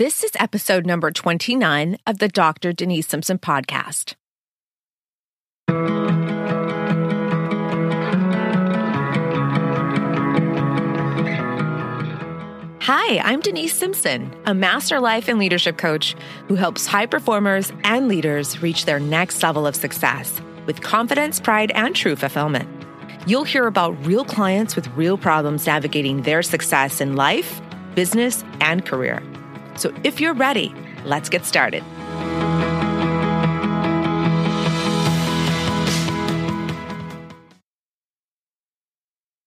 This is episode number 29 of the Dr. Denise Simpson podcast. Hi, I'm Denise Simpson, a master life and leadership coach who helps high performers and leaders reach their next level of success with confidence, pride, and true fulfillment. You'll hear about real clients with real problems navigating their success in life, business, and career. So if you're ready, let's get started.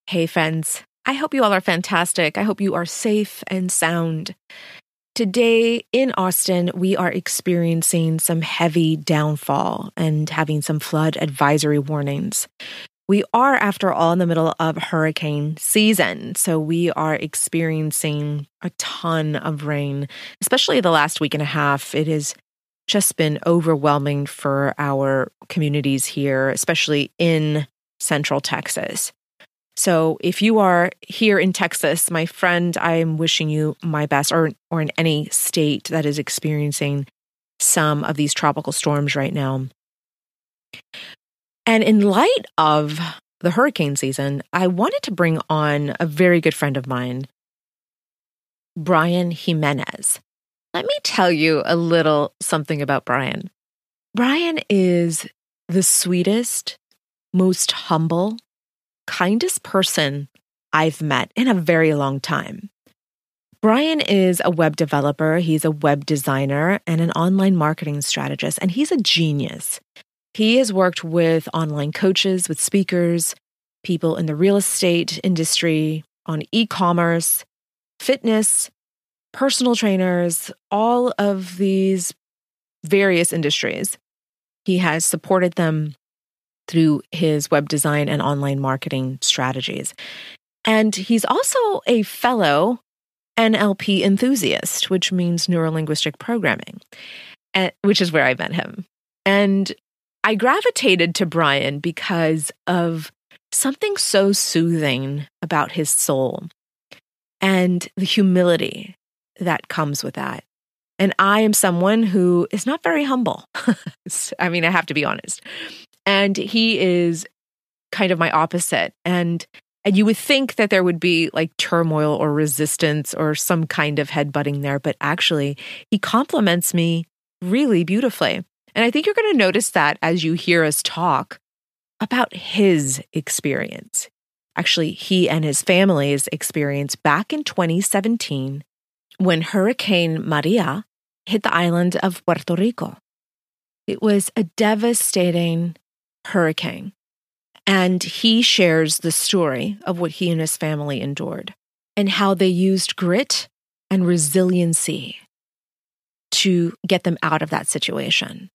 Hey, friends. I hope you all are fantastic. I hope you are safe and sound. Today in Austin, we are experiencing some heavy downfall and having some flood advisory warnings. We are, after all, in the middle of hurricane season. So we are experiencing a ton of rain, especially the last week and a half. It has just been overwhelming for our communities here, especially in central Texas. So if you are here in Texas, my friend, I am wishing you my best, or, or in any state that is experiencing some of these tropical storms right now. And in light of the hurricane season, I wanted to bring on a very good friend of mine, Bryan Jimenez. Let me tell you a little something about Bryan. Bryan is the sweetest, most humble, kindest person I've met in a very long time. Bryan is a web developer, he's a web designer, and an online marketing strategist, and he's a genius. He has worked with online coaches, with speakers, people in the real estate industry, on e commerce, fitness, personal trainers, all of these various industries. He has supported them through his web design and online marketing strategies. And he's also a fellow NLP enthusiast, which means neurolinguistic programming, eh, which is where I met him. And I gravitated to Bryan because of something so soothing about his soul and the humility that comes with that. And I am someone who is not very humble. I mean, I have to be honest. And he is kind of my opposite. And and you would think that there would be like turmoil or resistance or some kind of headbutting there, but actually, he compliments me really beautifully. And I think you're going to notice that as you hear us talk about his experience. Actually, he and his family's experience back in 2017 when Hurricane Maria hit the island of Puerto Rico. It was a devastating hurricane. And he shares the story of what he and his family endured and how they used grit and resiliency to get them out of that situation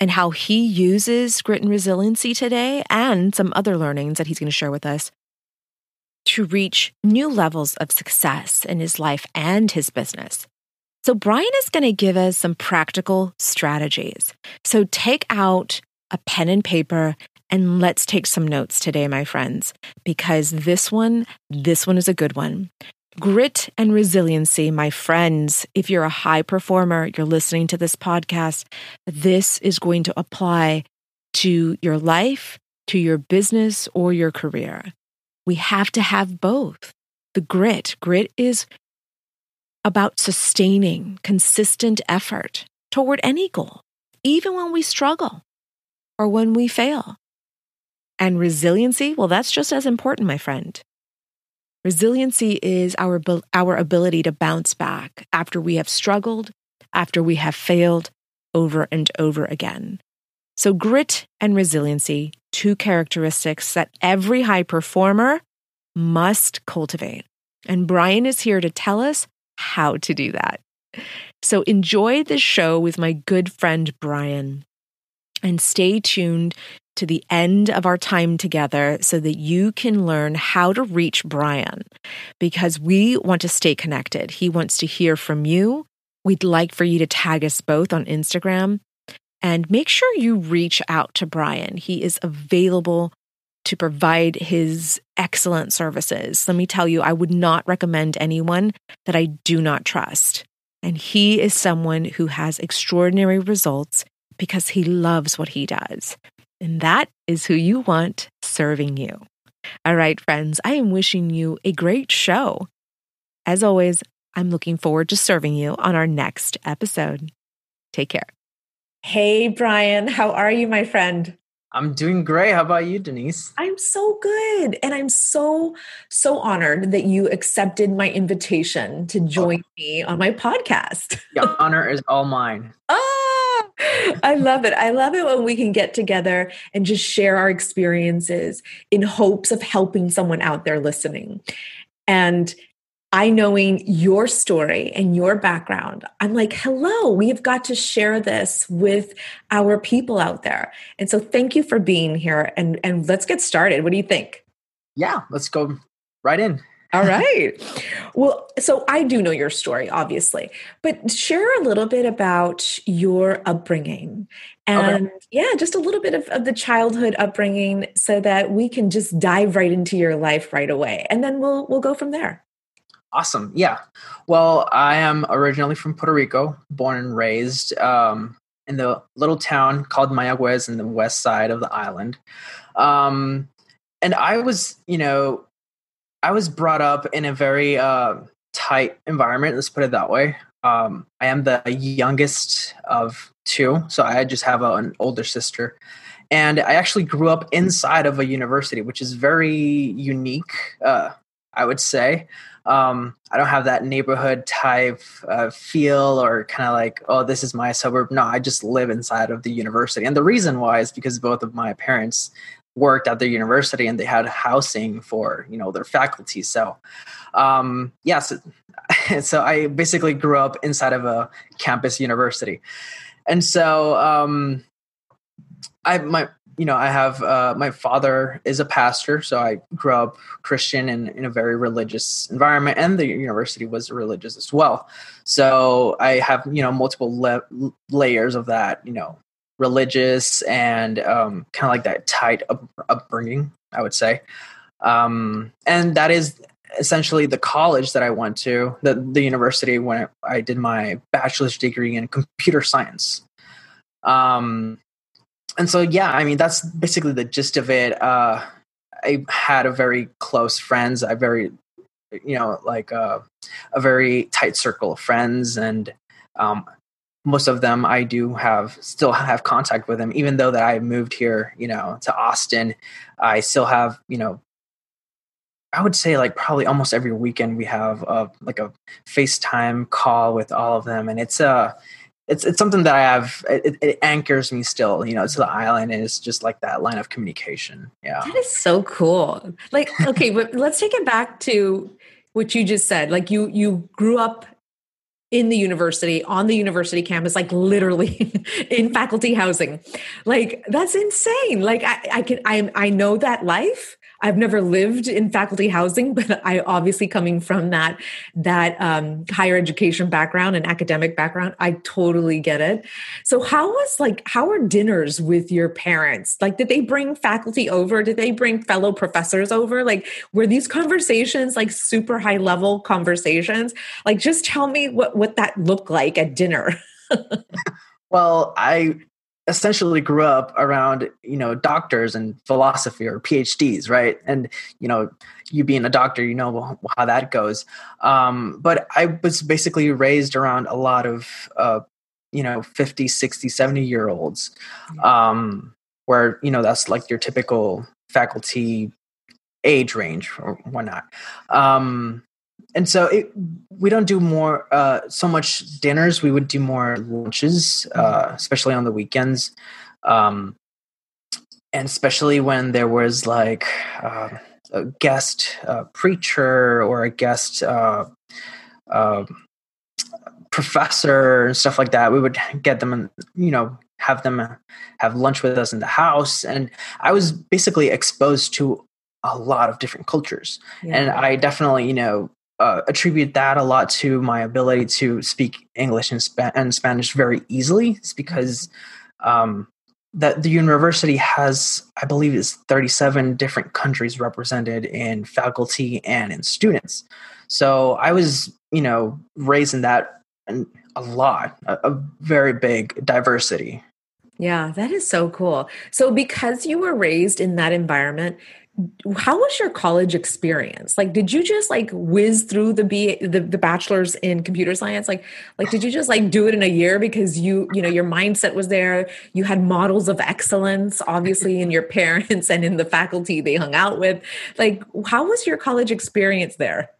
and how he uses grit and resiliency today and some other learnings that he's going to share with us to reach new levels of success in his life and his business. So, Bryan is going to give us some practical strategies. So, take out a pen and paper and let's take some notes today, my friends, because this one, this one is a good one. Grit and resiliency, my friends, if you're a high performer, you're listening to this podcast, this is going to apply to your life, to your business, or your career. We have to have both. The grit, grit is about sustaining consistent effort toward any goal, even when we struggle or when we fail. And resiliency, well, that's just as important, my friend. Resiliency is our, our ability to bounce back after we have struggled, after we have failed over and over again. So, grit and resiliency, two characteristics that every high performer must cultivate. And Bryan is here to tell us how to do that. So, enjoy this show with my good friend Bryan and stay tuned to the end of our time together so that you can learn how to reach Bryan because we want to stay connected. He wants to hear from you. We'd like for you to tag us both on Instagram and make sure you reach out to Bryan. He is available to provide his excellent services. Let me tell you, I would not recommend anyone that I do not trust. And he is someone who has extraordinary results because he loves what he does. And that is who you want serving you. All right, friends, I am wishing you a great show. As always, I'm looking forward to serving you on our next episode. Take care. Hey, Bryan, how are you, my friend? I'm doing great. How about you, Denise? I'm so good. And I'm so, so honored that you accepted my invitation to oh. join oh. me on my podcast. The honor is all mine. oh, I love it. I love it when we can get together and just share our experiences in hopes of helping someone out there listening. And I knowing your story and your background, I'm like, hello, we've got to share this with our people out there. And so thank you for being here and, and let's get started. What do you think? Yeah, let's go right in. All right. Well, so I do know your story, obviously, but share a little bit about your upbringing and okay. yeah, just a little bit of, of the childhood upbringing so that we can just dive right into your life right away. And then we'll we'll go from there. Awesome. Yeah. Well, I am originally from Puerto Rico, born and raised um, in the little town called Mayagüez in the west side of the island. Um, and I was, you know, I was brought up in a very uh, tight environment. Let's put it that way. Um, I am the youngest of two, so I just have a, an older sister. And I actually grew up inside of a university, which is very unique, uh, I would say um, I don't have that neighborhood type uh, feel or kind of like, oh, this is my suburb. No, I just live inside of the university. And the reason why is because both of my parents worked at the university and they had housing for, you know, their faculty. So, um, yeah, so, so I basically grew up inside of a campus university. And so, um, I, my, you know, I have uh, my father is a pastor, so I grew up Christian and in a very religious environment, and the university was religious as well. So I have you know multiple le- layers of that, you know, religious and um, kind of like that tight up- upbringing, I would say, um, and that is essentially the college that I went to, the the university when I did my bachelor's degree in computer science. Um, and so yeah i mean that's basically the gist of it uh i had a very close friends i very you know like uh, a very tight circle of friends and um most of them i do have still have contact with them even though that i moved here you know to austin i still have you know I would say like probably almost every weekend we have a, like a FaceTime call with all of them, and it's a uh, it's it's something that I have. It, it, anchors me still, you know, to the island, and it's just like that line of communication. Yeah, that is so cool. Like, okay, but let's take it back to what you just said. Like, you you grew up in the university on the university campus like literally in faculty housing. Like that's insane. Like i, I can i i know that life I've never lived in faculty housing, but I obviously coming from that that um, higher education background and academic background, I totally get it. So how was like how are dinners with your parents? Like, did they bring faculty over? Did they bring fellow professors over? Like, were these conversations like super high level conversations? Like, just tell me what what that looked like at dinner. well, I essentially grew up around you know doctors and philosophy or phds right? And you know you being a doctor you know how that goes. Um, but i was basically raised around a lot of uh, you know 50 60 70 year olds um, where you know that's like your typical faculty age range or whatnot. Um, and so it, we don't do more uh, so much dinners we would do more lunches uh, mm-hmm. especially on the weekends um, and especially when there was like uh, a guest uh, preacher or a guest uh, um, professor and stuff like that we would get them and you know have them have lunch with us in the house and i was basically exposed to a lot of different cultures yeah. and i definitely you know uh, attribute that a lot to my ability to speak English and, Sp- and Spanish very easily. It's because um, that the university has, I believe, is 37 different countries represented in faculty and in students. So I was, you know, raised in that a lot, a, a very big diversity. Yeah, that is so cool. So, because you were raised in that environment, how was your college experience? Like did you just like whiz through the b the, the bachelor's in computer science? Like like did you just like do it in a year because you you know your mindset was there? You had models of excellence obviously in your parents and in the faculty they hung out with. Like how was your college experience there?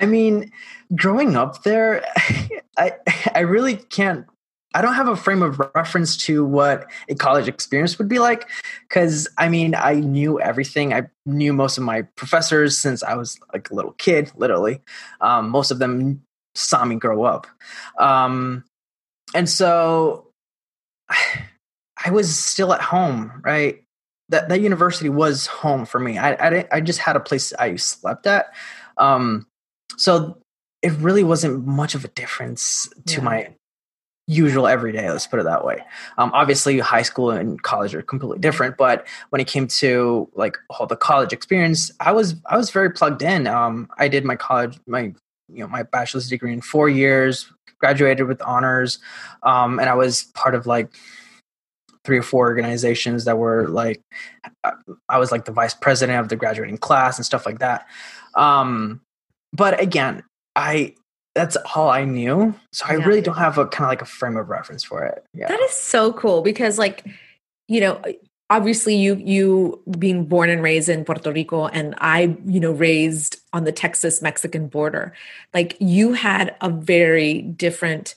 I mean growing up there i i really can't I don't have a frame of reference to what a college experience would be like because I mean, I knew everything. I knew most of my professors since I was like a little kid, literally. Um, most of them saw me grow up. Um, and so I was still at home, right? That, that university was home for me. I, I, I just had a place I slept at. Um, so it really wasn't much of a difference to yeah. my usual every day let's put it that way. Um, obviously high school and college are completely different but when it came to like all the college experience i was i was very plugged in. Um, i did my college my you know my bachelor's degree in four years graduated with honors um, and i was part of like three or four organizations that were like i was like the vice president of the graduating class and stuff like that. Um, but again i that's all I knew. So I yeah. really don't have a kind of like a frame of reference for it. Yeah. That is so cool because like, you know, obviously you you being born and raised in Puerto Rico and I, you know, raised on the Texas Mexican border. Like you had a very different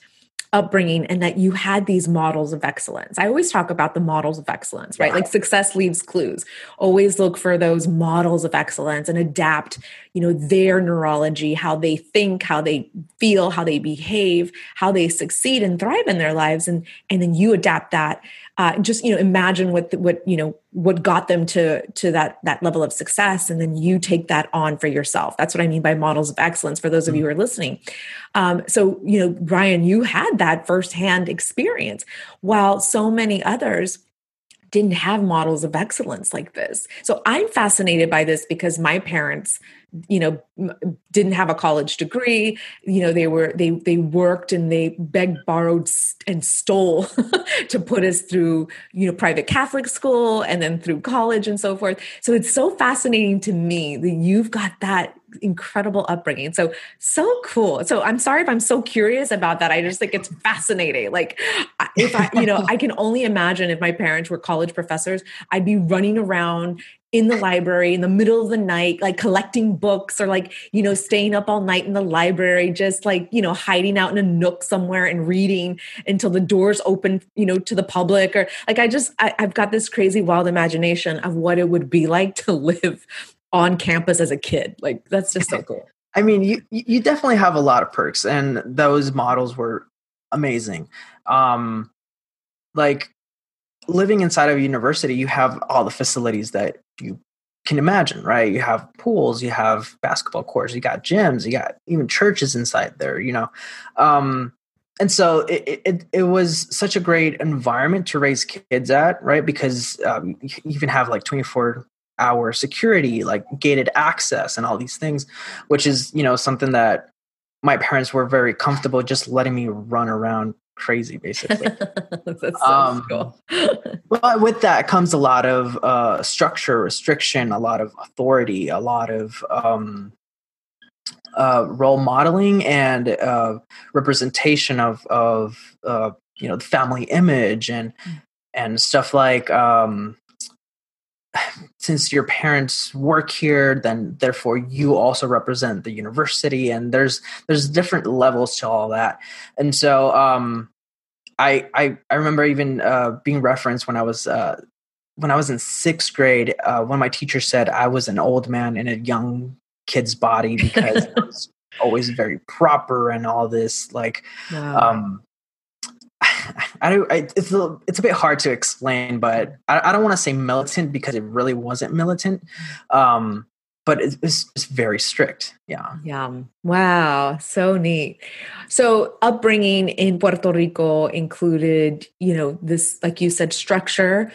upbringing and that you had these models of excellence. I always talk about the models of excellence, right? Like success leaves clues. Always look for those models of excellence and adapt, you know, their neurology, how they think, how they feel, how they behave, how they succeed and thrive in their lives and and then you adapt that uh, just you know imagine what what you know what got them to to that that level of success and then you take that on for yourself that's what i mean by models of excellence for those of you mm-hmm. who are listening um, so you know bryan you had that firsthand experience while so many others didn't have models of excellence like this. So I'm fascinated by this because my parents, you know, didn't have a college degree. You know, they were they they worked and they begged, borrowed, and stole to put us through, you know, private Catholic school and then through college and so forth. So it's so fascinating to me that you've got that incredible upbringing. So, so cool. So, I'm sorry if I'm so curious about that. I just think it's fascinating. Like, if I, you know, I can only imagine if my parents were college professors, I'd be running around in the library in the middle of the night, like collecting books or like, you know, staying up all night in the library, just like, you know, hiding out in a nook somewhere and reading until the doors open, you know, to the public. Or like, I just, I, I've got this crazy wild imagination of what it would be like to live on campus as a kid. Like that's just so cool. I mean, you you definitely have a lot of perks, and those models were amazing. Um, like living inside of a university, you have all the facilities that you can imagine, right? You have pools, you have basketball courts, you got gyms, you got even churches inside there, you know. Um, and so it, it, it was such a great environment to raise kids at, right? Because um, you even have like 24 our security, like gated access and all these things, which is, you know, something that my parents were very comfortable just letting me run around crazy basically. That's so um, cool. but with that comes a lot of uh, structure, restriction, a lot of authority, a lot of um, uh, role modeling and uh, representation of of uh, you know the family image and mm. and stuff like um, since your parents work here then therefore you also represent the university and there's there's different levels to all that and so um i i, I remember even uh being referenced when i was uh when i was in sixth grade uh one of my teachers said i was an old man in a young kid's body because i was always very proper and all this like wow. um I don't. I, it's a, it's a bit hard to explain, but I, I don't want to say militant because it really wasn't militant. Um, but it, it's, it's very strict. Yeah. Yeah. Wow. So neat. So upbringing in Puerto Rico included, you know, this, like you said, structure,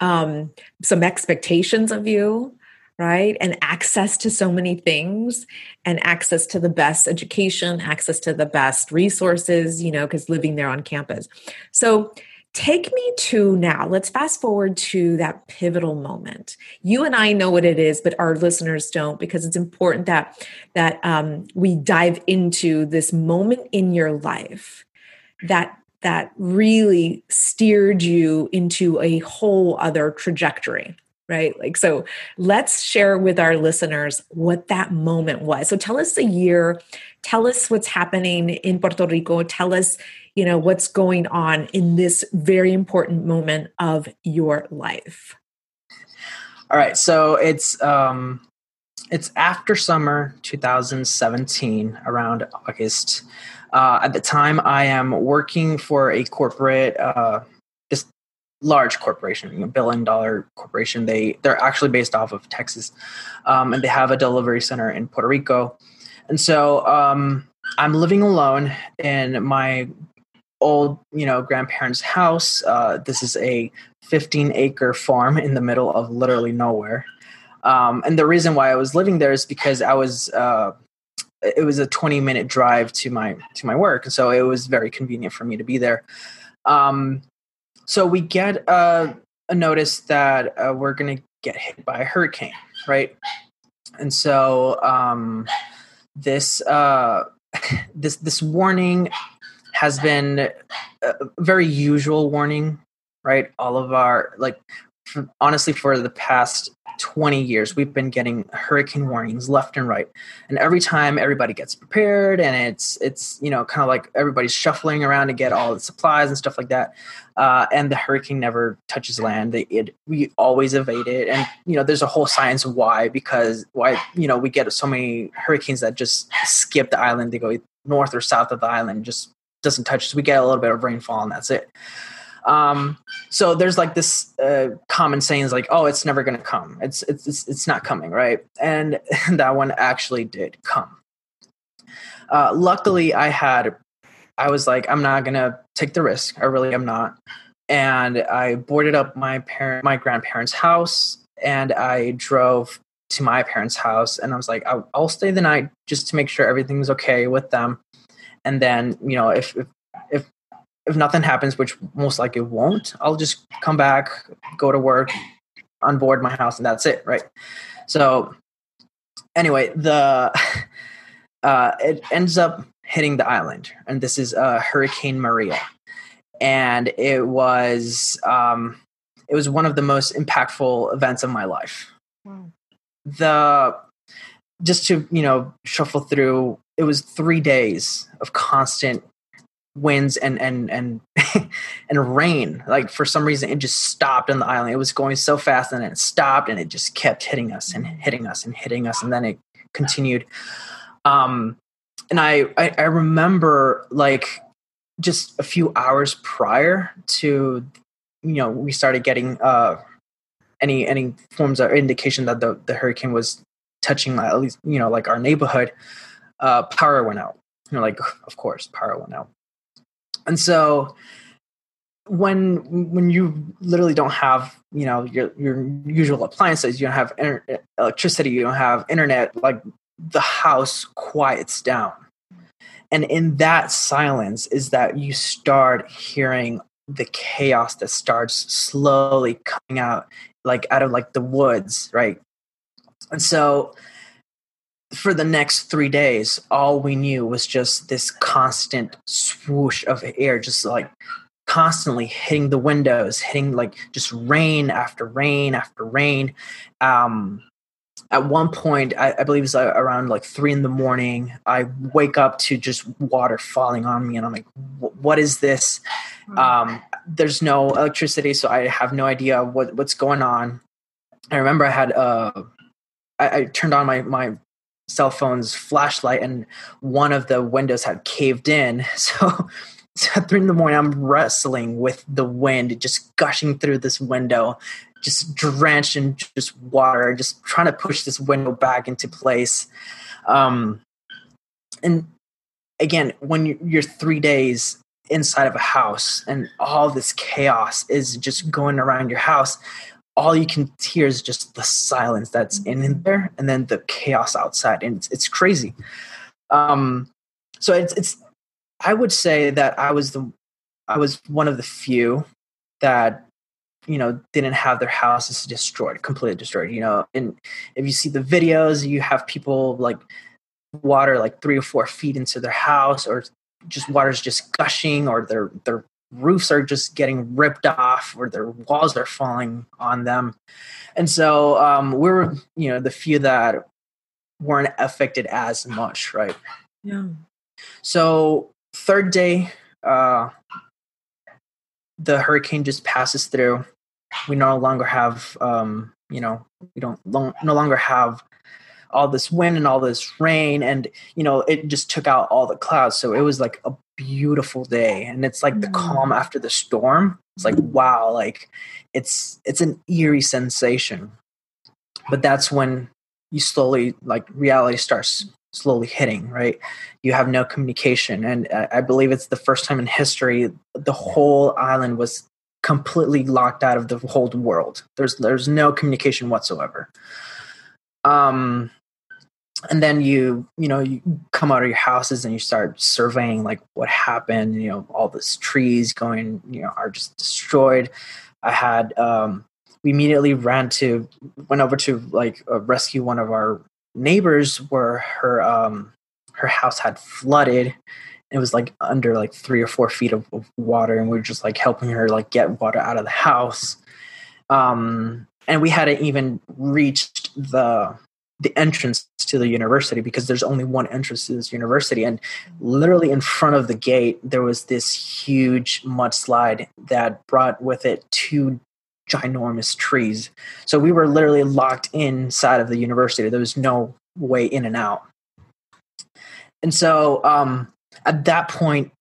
um, some expectations of you, right? And access to so many things and access to the best education, access to the best resources, you know, because living there on campus. So, take me to now. Let's fast forward to that pivotal moment. You and I know what it is, but our listeners don't because it's important that that um, we dive into this moment in your life that that really steered you into a whole other trajectory right? Like, so let's share with our listeners what that moment was. So tell us the year, tell us what's happening in Puerto Rico, tell us, you know, what's going on in this very important moment of your life. All right. So it's, um, it's after summer 2017, around August. Uh, at the time, I am working for a corporate uh, large corporation, billion dollar corporation. They they're actually based off of Texas, um, and they have a delivery center in Puerto Rico. And so um, I'm living alone in my old, you know, grandparents' house. Uh, this is a 15 acre farm in the middle of literally nowhere. Um, and the reason why I was living there is because I was. Uh, it was a 20 minute drive to my to my work and so it was very convenient for me to be there um, so we get a, a notice that uh, we're going to get hit by a hurricane, right? And so um, this uh, this this warning has been a very usual warning, right? All of our like honestly for the past 20 years we've been getting hurricane warnings left and right. And every time everybody gets prepared and it's it's you know kind of like everybody's shuffling around to get all the supplies and stuff like that uh, and the hurricane never touches land it, it, we always evade it. And you know there's a whole science why because why you know we get so many hurricanes that just skip the island they go north or south of the island just doesn't touch so we get a little bit of rainfall and that's it um, so there's like this uh, common saying is like, oh, it's never going to come. It's, it's, it's, it's not coming. Right. And that one actually did come. Uh, luckily I had, I was like, I'm not to take the risk. I really am not. And I boarded up my parent, my grandparents' house and I drove to my parents' house and I was like, I'll, I'll stay the night just to make sure everything's okay with them. And then, you know, if if if nothing happens, which most likely won't, I'll just come back, go to work, onboard my house, and that's it, right? So, anyway, the uh, it ends up hitting the island, and this is uh, Hurricane Maria, and it was um, it was one of the most impactful events of my life. Wow. The just to you know shuffle through, it was three days of constant winds and and and and rain. Like for some reason it just stopped on the island. It was going so fast and it stopped and it just kept hitting us and hitting us and hitting us and then it continued. Um and i i, I remember like just a few hours prior to you know we started getting uh any any forms of indication that the the hurricane was touching at least you know like our neighborhood uh power went out. You know like of course power went out and so when when you literally don't have you know your your usual appliances you don't have inter- electricity you don't have internet like the house quiets down. And in that silence is that you start hearing the chaos that starts slowly coming out like out of like the woods right? And so for the next three days, all we knew was just this constant swoosh of air, just like constantly hitting the windows, hitting like just rain after rain after rain. Um, at one point, I, I believe it's uh, around like three in the morning, I wake up to just water falling on me, and I'm like, "What is this?" Hmm. Um, there's no electricity, so I have no idea what what's going on. I remember I had uh, I, I turned on my my cell phone's flashlight and one of the windows had caved in. So, so at three in the morning, I'm wrestling with the wind just gushing through this window, just drenched in just water, just trying to push this window back into place. Um, and again, when you're three days inside of a house and all this chaos is just going around your house, all you can hear is just the silence that's in there and then the chaos outside and it's, it's crazy. Um so it's it's i would say that i was the i was one of the few that you know didn't have their houses destroyed completely destroyed you know and if you see the videos you have people like water like three or four feet into their house or just water's just gushing or their their roofs are just getting ripped off or their walls are falling on them. And so um we're you know the few that weren't affected as much right? Yeah. so third day uh the hurricane just passes through. We no longer have um you know we don't long, no longer have all this wind and all this rain. And you know it just took out all the clouds. So it was like a beautiful day and it's like the Mm. calm after the storm. It's like wow like it's it's an eerie sensation. But that's when you slowly like reality starts slowly hitting right? You have no communication and i believe it's the first time in history the whole island was completely locked out of the whole world. There's there's no communication whatsoever. Um and then you you know you come out of your houses and you start surveying like what happened you know all these trees going you know are just destroyed. I had um we immediately ran to went over to like uh, rescue one of our neighbors where her um her house had flooded. It was like under like three or four feet of, of water and we were just like helping her like get water out of the house. Um and we hadn't even reached the the entrance to the university because there's only one entrance to this university. And literally in front of the gate there was this huge mudslide that brought with it two ginormous trees. So we were literally locked inside of the university. There was no way in and out. And so um at that point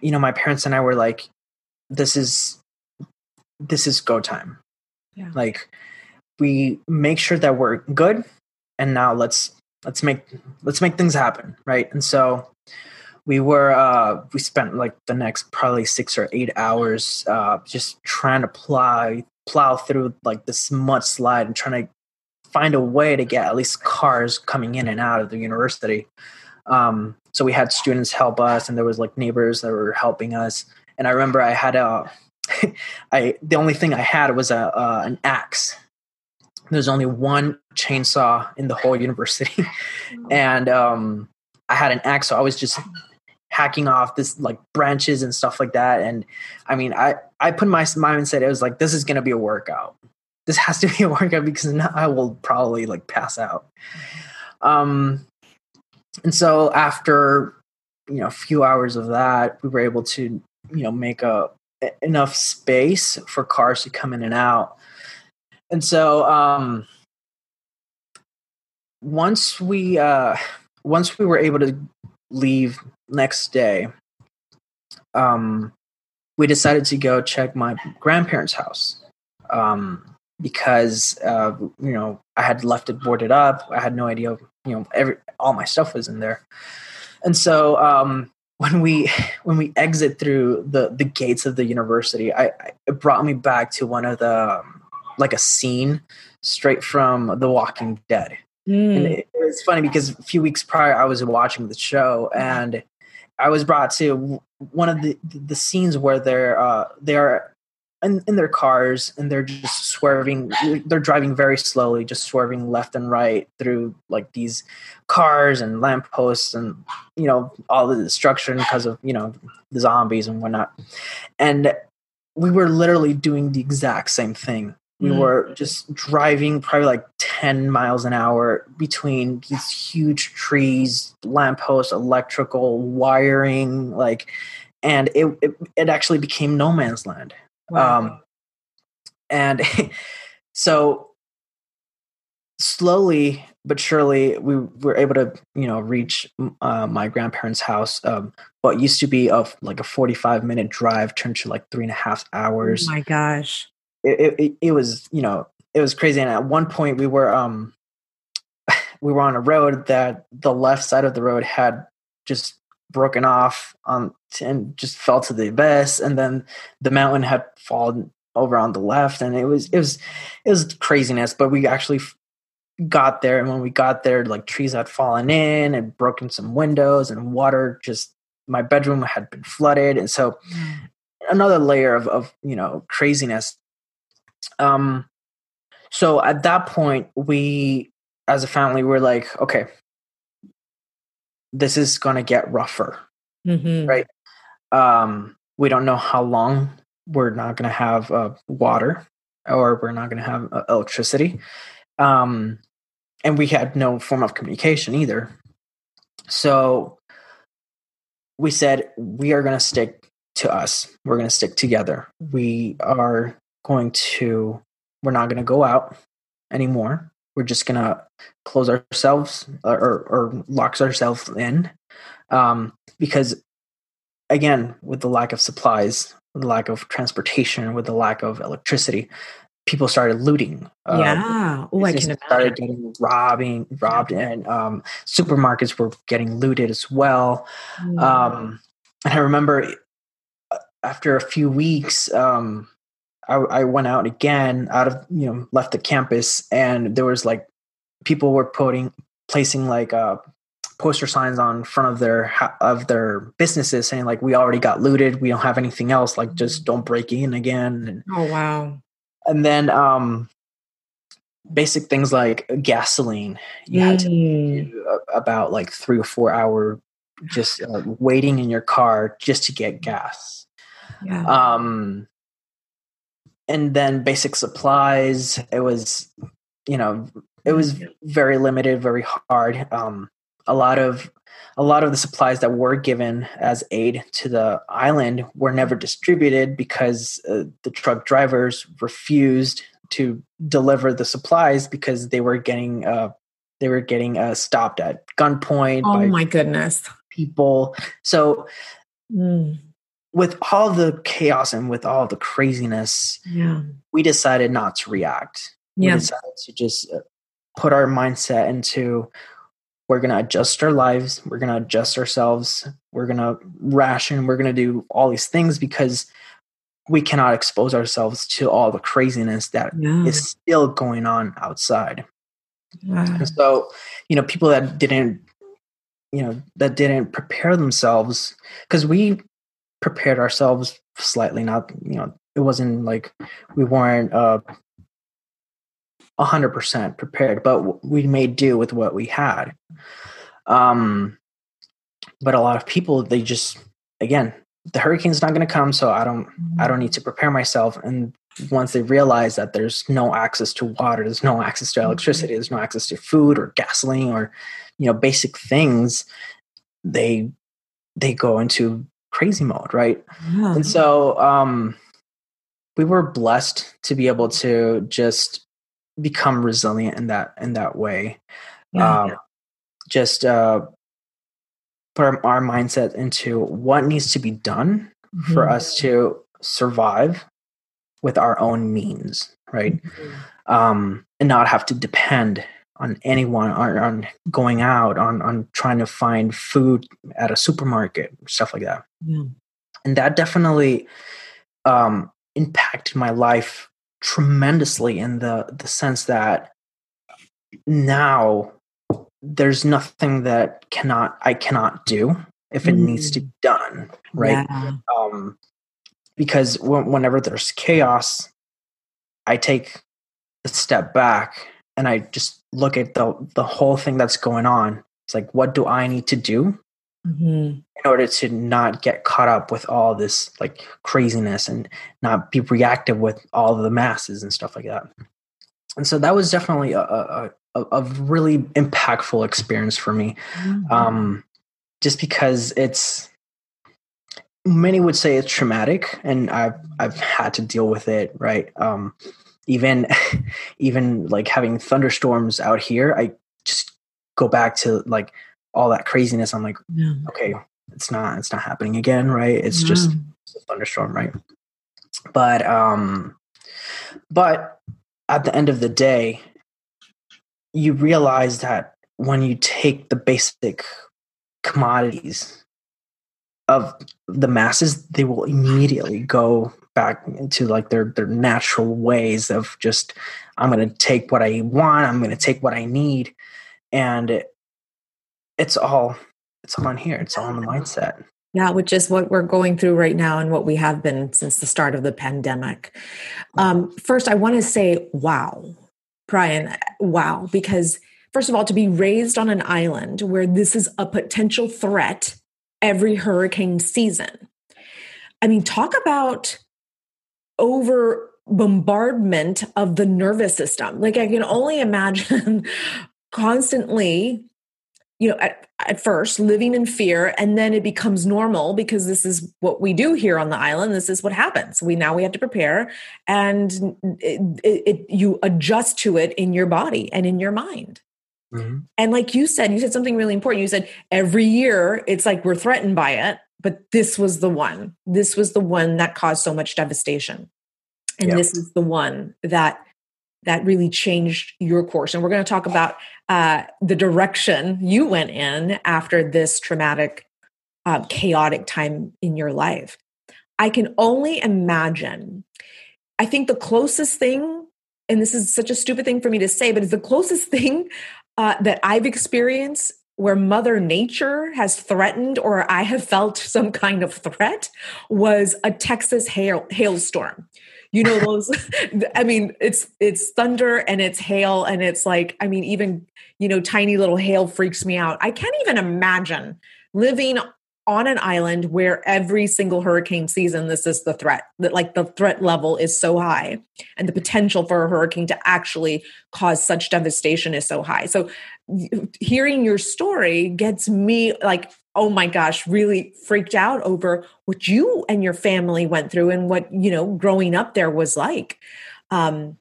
you know my parents and i were like this is this is go time. Yeah. like we make sure that we're good and now let's let's make let's make things happen right? And so we were uh we spent like the next probably six or eight hours uh just trying to plow plow through like this mudslide and trying to find a way to get at least cars coming in and out of the university. Um so we had students help us and there was like neighbors that were helping us. And i remember i had a i the only thing i had was a uh, an axe there's only one chainsaw in the whole university. And um i had an axe so i was just hacking off this like branches and stuff like that. And i mean i i put my mindset it was like this is going to be a workout. This has to be a workout because now i will probably like pass out. Um and so after you know a few hours of that we were able to you know make a enough space for cars to come in and out and so um once we uh once we were able to leave next day um we decided to go check my grandparents house um because uh you know i had left it boarded up. I had no idea you know every all my stuff was in there. And so um when we when we exit through the the gates of the university i, I it brought me back to one of the um, like a scene straight from the walking dead. And Mm. it, it's funny because a few weeks prior i was watching the show and i was brought to one of the the scenes where they're uh they're in, in their cars and they're just swerving they're driving very slowly just swerving left and right through like these cars and lampposts and you know all the destruction because of you know the zombies and whatnot. And we were literally doing the exact same thing we Mm. were just driving probably like 10 miles an hour between these huge trees lampposts electrical wiring like and it, it it actually became no man's land Wow. um, and so slowly but surely we were able to you know reach uh, my grandparents house um, what used to be of like a 45 minute drive turned to like three and a half hours oh my gosh. It, it, it was you know it was crazy and at one point we were um we were on a road that the left side of the road had just broken off um and just fell to the abyss and then the mountain had fallen over on the left, and it was it was it was craziness. But we actually got there, and when we got there, like trees had fallen in and broken some windows, and water just my bedroom had been flooded, and so mm. another layer of of you know craziness. Um, so at that point, we as a family were like, okay, this is going to get rougher, mm-hmm. right? Um, we don't know how long we're not going to have uh, water or we're not going to have uh, electricity. Um, and we had no form of communication either. So we said, we are going to stick to us. We're going to stick together. We are going to, we're not going to go out anymore. We're just going to close ourselves or, or locks ourselves in. Um, because again, with the lack of supplies, with the lack of transportation, with the lack of electricity, people started looting. Um, yeah, oh, I can imagine. Started getting robbing, robbed, and um, supermarkets were getting looted as well. Mm. Um, and I remember uh, after a few weeks, um, I, I, went out again, out of you know, left the campus, and there was like people were putting placing like uh, poster signs on front of their of their businesses saying like we already got looted we don't have anything else like just mm. don't break in again and, oh wow and then um basic things like gasoline you mm. had to mm. about like three or four hour just uh, waiting in your car just to get gas yeah. um and then basic supplies it was you know it was mm. very limited very hard um a lot of a lot of the supplies that were given as aid to the island were never distributed because uh, the truck drivers refused to deliver the supplies because they were getting uh, they were getting uh, stopped at gunpoint. Oh my goodness! People. So, mm. With all the chaos and with all the craziness, yeah. we decided not to react. Yeah. We decided to just uh, put our mindset into we're going to adjust our lives we're going to adjust ourselves we're going to ration we're going to do all these things because we cannot expose ourselves to all the craziness that yeah. is still going on outside yeah. and so you know people that didn't you know that didn't prepare themselves because we prepared ourselves slightly not you know it wasn't like we weren't uh 100% prepared, but we made do with what we had. Um, but a lot of people, they just, again, the hurricane's not going to come, so I don't, I don't need to prepare myself. And once they realize that there's no access to water, there's no access to electricity, there's no access to food or gasoline or, you know, basic things, they, they go into crazy mode, right? Yeah. And so, um, we were blessed to be able to just become resilient in that in that way. Yeah. Um, just uh, put our, our, mindset into what needs to be done mm-hmm. for us to survive with our own means, right? Mm-hmm. Um, and not have to depend on anyone on, on going out on on trying to find food at a supermarket stuff like that yeah. and that definitely um impacted my life tremendously in the the sense that now there's nothing that cannot I cannot do if it mm. needs to be mm. done, right? Yeah. Um, because whenever there's chaos, I take a step back and I just look at the the whole thing that's going on. It's like, what do I need to do mm-hmm. in order to not get caught up with all this like craziness and not be reactive with all the masses and stuff like that. And so that was definitely a, a, a, a really impactful experience for me. Mm-hmm. Um, just because it's many would say it's traumatic and I've I've had to deal with it, right? Um, even even like having thunderstorms out here, I just go back to like all that craziness, I'm like, yeah. okay, it's not it's not happening again, right? It's yeah. just a thunderstorm, right? But um but at the end of the day, you realize that when you take the basic commodities of the masses, they will immediately go back into like their their natural ways of just I'm going to take what I want, I'm going to take what I need, and it, it's all it's all here. It's all in the mindset. Yeah, which is what we're going through right now and what we have been since the start of the pandemic. Um, first, I want to say, wow, Bryan, wow, because first of all, to be raised on an island where this is a potential threat every hurricane season. I mean, talk about over bombardment of the nervous system. Like I can only imagine constantly you know at, at first living in fear and then it becomes normal because this is what we do here on the island. This is what happens. We now we have to prepare and it, it, it you adjust to it in your body and in your mind. Mm-hmm. and like you said you said something really important. You said every year it's like we're threatened by it but this was the one this was the one that caused so much devastation and yep. this is the one that that really changed your course. And we're going to talk about uh, the direction you went in after this traumatic, uh, chaotic time in your life. I can only imagine. I think the closest thing, and this is such a stupid thing for me to say, but it's the closest thing uh, that I've experienced where Mother Nature has threatened or I have felt some kind of threat was a Texas hail, hailstorm. You know those i mean it's it's thunder and it's hail and it's like i mean even you know tiny little hail freaks me out. I can't even imagine living on an island where every single hurricane season this is the threat that like the threat level is so high and the potential for a hurricane to actually cause such devastation is so high so hearing your story gets me like oh my gosh, really freaked out over what you and your family went through and what, you know, growing up there was like. Um,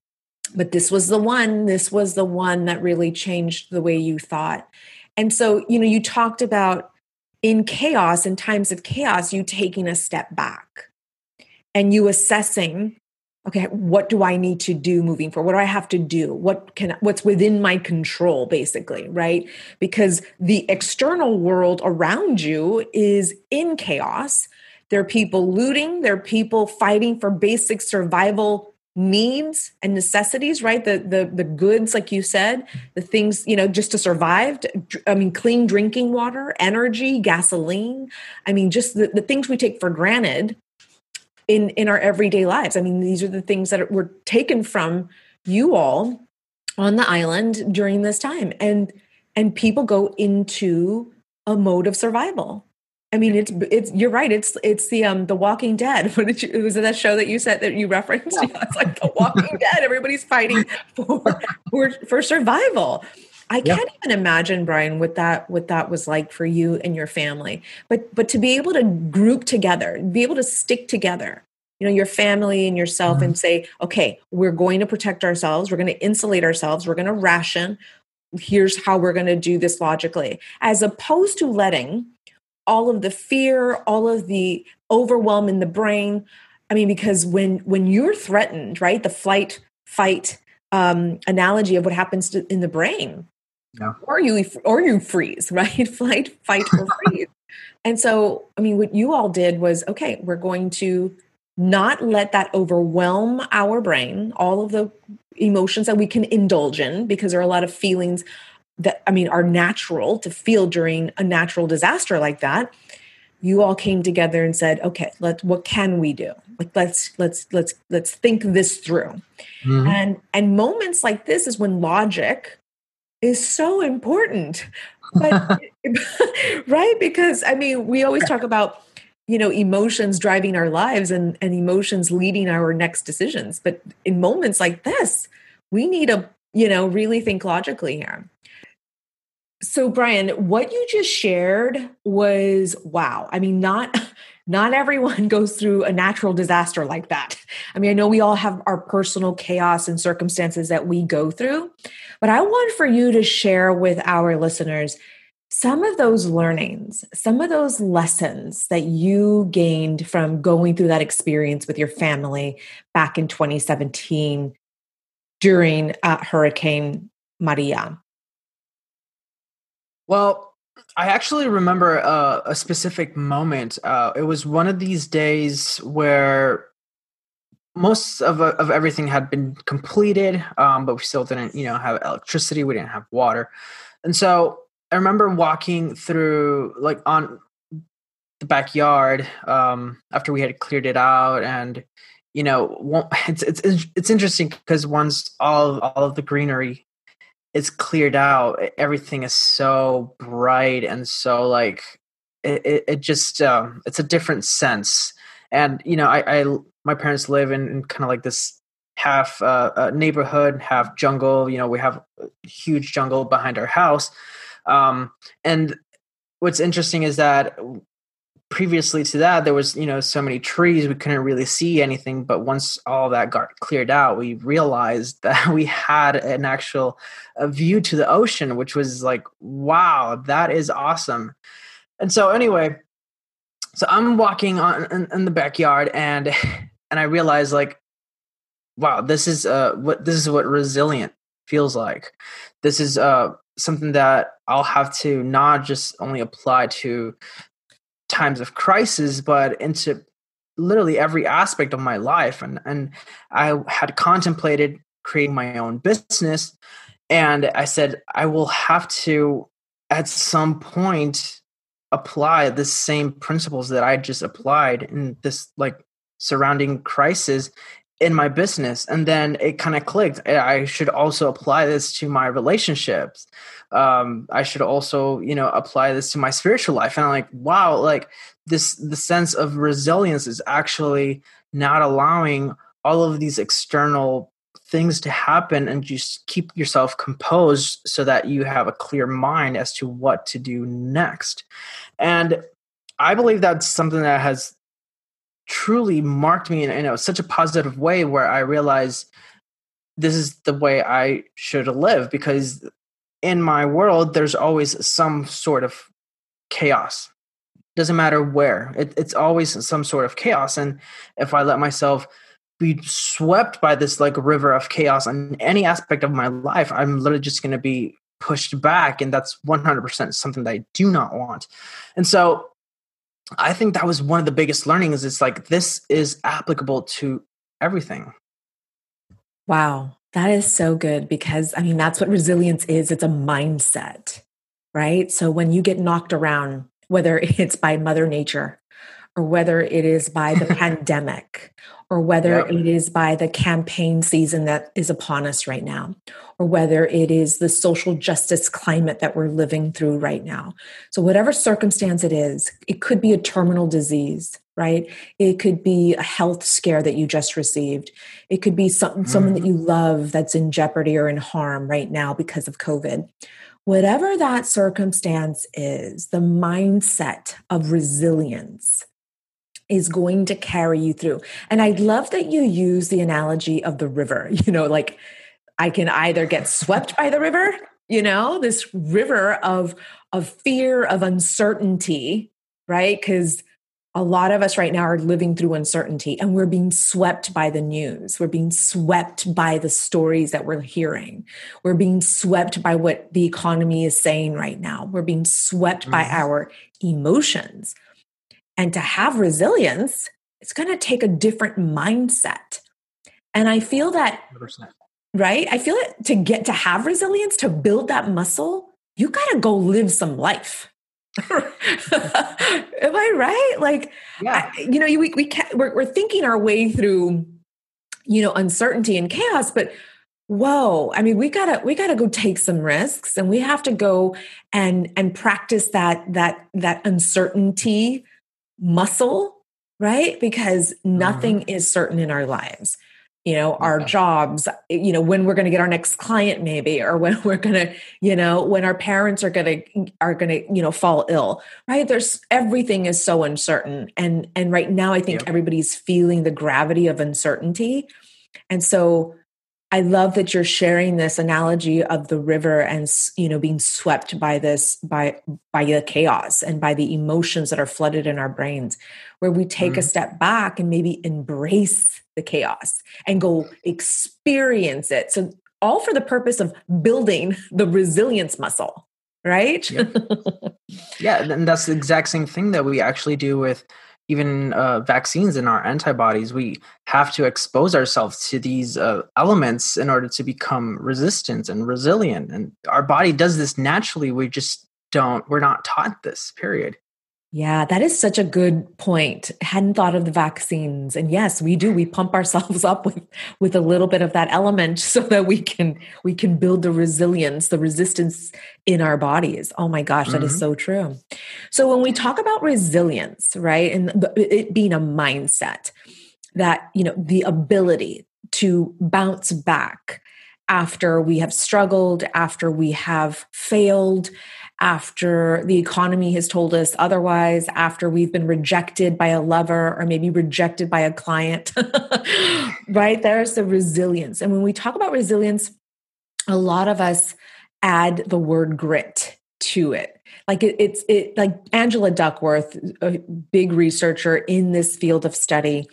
but this was the one, this was the one that really changed the way you thought. And so, you know, you talked about in chaos, in times of chaos, you taking a step back and you assessing okay what do i need to do moving forward? What do i have to do? What can what's within my control basically right? Because the external world around you is in chaos. There are people looting there are people fighting for basic survival needs and necessities right the the the goods like you said the things you know just to survive i mean clean drinking water energy gasoline i mean just the, the things we take for granted in in our everyday lives. I mean, these are the things that were taken from you all on the island during this time, and and people go into a mode of survival. I mean, it's it's you're right. It's it's the um the Walking Dead. What did you was it that show that you said that you referenced? Yeah. it's like the Walking Dead. Everybody's fighting for for, for survival. I can't even imagine, Bryan, what that what that was like for you and your family. But but to be able to group together, be able to stick together, you know, your family and yourself, mm-hmm. and say, okay, we're going to protect ourselves. We're going to insulate ourselves. We're going to ration. Here's how we're going to do this logically, as opposed to letting all of the fear, all of the overwhelm in the brain. I mean, because when when you're threatened, right, the flight fight um, analogy of what happens to, in the brain yeah. or you or you freeze, right? Flight, fight, or freeze. and so, I mean, what you all did was okay. We're going to not let that overwhelm our brain. All of the emotions that we can indulge in, because there are a lot of feelings that I mean are natural to feel during a natural disaster like that. You all came together and said, "Okay, let what can we do? Like let's let's let's let's think this through." Mm-hmm. And and moments like this is when logic is so important. But right because I mean, we always talk about you know emotions driving our lives and and emotions leading our next decisions, but in moments like this, we need to, you know, really think logically here. So Bryan, what you just shared was wow. I mean, not not everyone goes through a natural disaster like that. I mean, I know we all have our personal chaos and circumstances that we go through, but I want for you to share with our listeners some of those learnings, some of those lessons that you gained from going through that experience with your family back in 2017 during uh, Hurricane Maria. Well, I actually remember uh, a specific moment. Uh, it was one of these days where most of of everything had been completed, um, but we still didn't, you know, have electricity. We didn't have water, and so I remember walking through like on the backyard um, after we had cleared it out, and you know, it's it's it's interesting because once all all of the greenery is cleared out, everything is so bright and so like it, it, it just um, it's a different sense. And you know, I, I my parents live in, in kind of like this half uh, uh, neighborhood, half jungle. You know, we have huge jungle behind our house. Um, and what's interesting is that previously to that there was you know so many trees we couldn't really see anything. But once all that got cleared out we realized that we had an actual view to the ocean which was like wow that is awesome. And so anyway so i'm walking on in, in the backyard and and i realized like wow this is uh what this is what resilient feels like. This is uh something that i'll have to not just only apply to times of crisis, but into literally every aspect of my life. And and I had contemplated creating my own business, and I said I will have to at some point apply the same principles that I just applied in this like surrounding crisis in my business and then it kind of clicked i should also apply this to my relationships. Um, i should also you know apply this to my spiritual life. And i'm like wow like this the sense of resilience is actually not allowing all of these external things to happen and just keep yourself composed so that you have a clear mind as to what to do next. And i believe that's something that has truly marked me in, such a positive way where I realized this is the way I should live because in my world there's always some sort of chaos. Doesn't matter where. It, it's always some sort of chaos. And if I let myself be swept by this like river of chaos in any aspect of my life, I'm literally just going to be pushed back. And that's 100% something that I do not want. And so I think that was one of the biggest learnings. It's like this is applicable to everything. Wow. That is so good because I mean, that's what resilience is it's a mindset, right? So when you get knocked around, whether it's by Mother Nature or whether it is by the pandemic or whether yep. it is by the campaign season that is upon us right now, or whether it is the social justice climate that we're living through right now. So, whatever circumstance it is, it could be a terminal disease, right? It could be a health scare that you just received. It could be some, mm. someone that mm-hmm. you love that's in jeopardy or in harm right now because of COVID. Whatever that circumstance is, the mindset of resilience is going to carry you through. And I love that you use the analogy of the river. You know, like I can either get swept by the river, you know, this river of of fear, of uncertainty, right? Cuz a lot of us right now are living through uncertainty and we're being swept by the news. We're being swept by the stories that we're hearing. We're being swept by what the economy is saying right now. We're being swept mm-hmm. by our emotions. And to have resilience, it's going to take a different mindset. And I feel that, 100%. right? I feel it to get to have resilience, to build that muscle, you got to go live some life. Am I right? Like, yeah. I, you know, we, we can't, we're, we're thinking our way through, you know, uncertainty and chaos, but whoa i mean we gotta we gotta go take some risks and we have to go and and practice that that that uncertainty muscle, right? Because nothing mm-hmm. is certain in our lives. You know, our yeah. jobs, you know, when we're going to get our next client maybe or when we're going to, you know, when our parents are going to are going to, you know, fall ill, right? There's everything is so uncertain. And and right now I think everybody's feeling the gravity of uncertainty. And so I love that you're sharing this analogy of the river and you know being swept by this by by the chaos and by the emotions that are flooded in our brains where we take mm-hmm. a step back and maybe embrace the chaos and go experience it. So all for the purpose of building the resilience muscle right? Yeah, yeah and that's the exact same thing that we actually do with even uh, vaccines and our antibodies, we have to expose ourselves to these uh, elements in order to become resistant and resilient. And our body does this naturally. We just don't, we're not taught this, period. Yeah, that is such a good point. Hadn't thought of the vaccines. And yes, we do. We pump ourselves up with with a little bit of that element so that we can we can build the resilience, the resistance in our bodies. Oh my gosh, that mm-hmm. is so true. So when we talk about resilience, right? And it being a mindset that, you know, the ability to bounce back after we have struggled, after we have failed, after the economy has told us otherwise, after we've been rejected by a lover or maybe rejected by a client, right? There's the resilience. And when we talk about resilience, a lot of us add the word grit to it. Like it, it's it like Angela Duckworth, a big researcher in this field of study,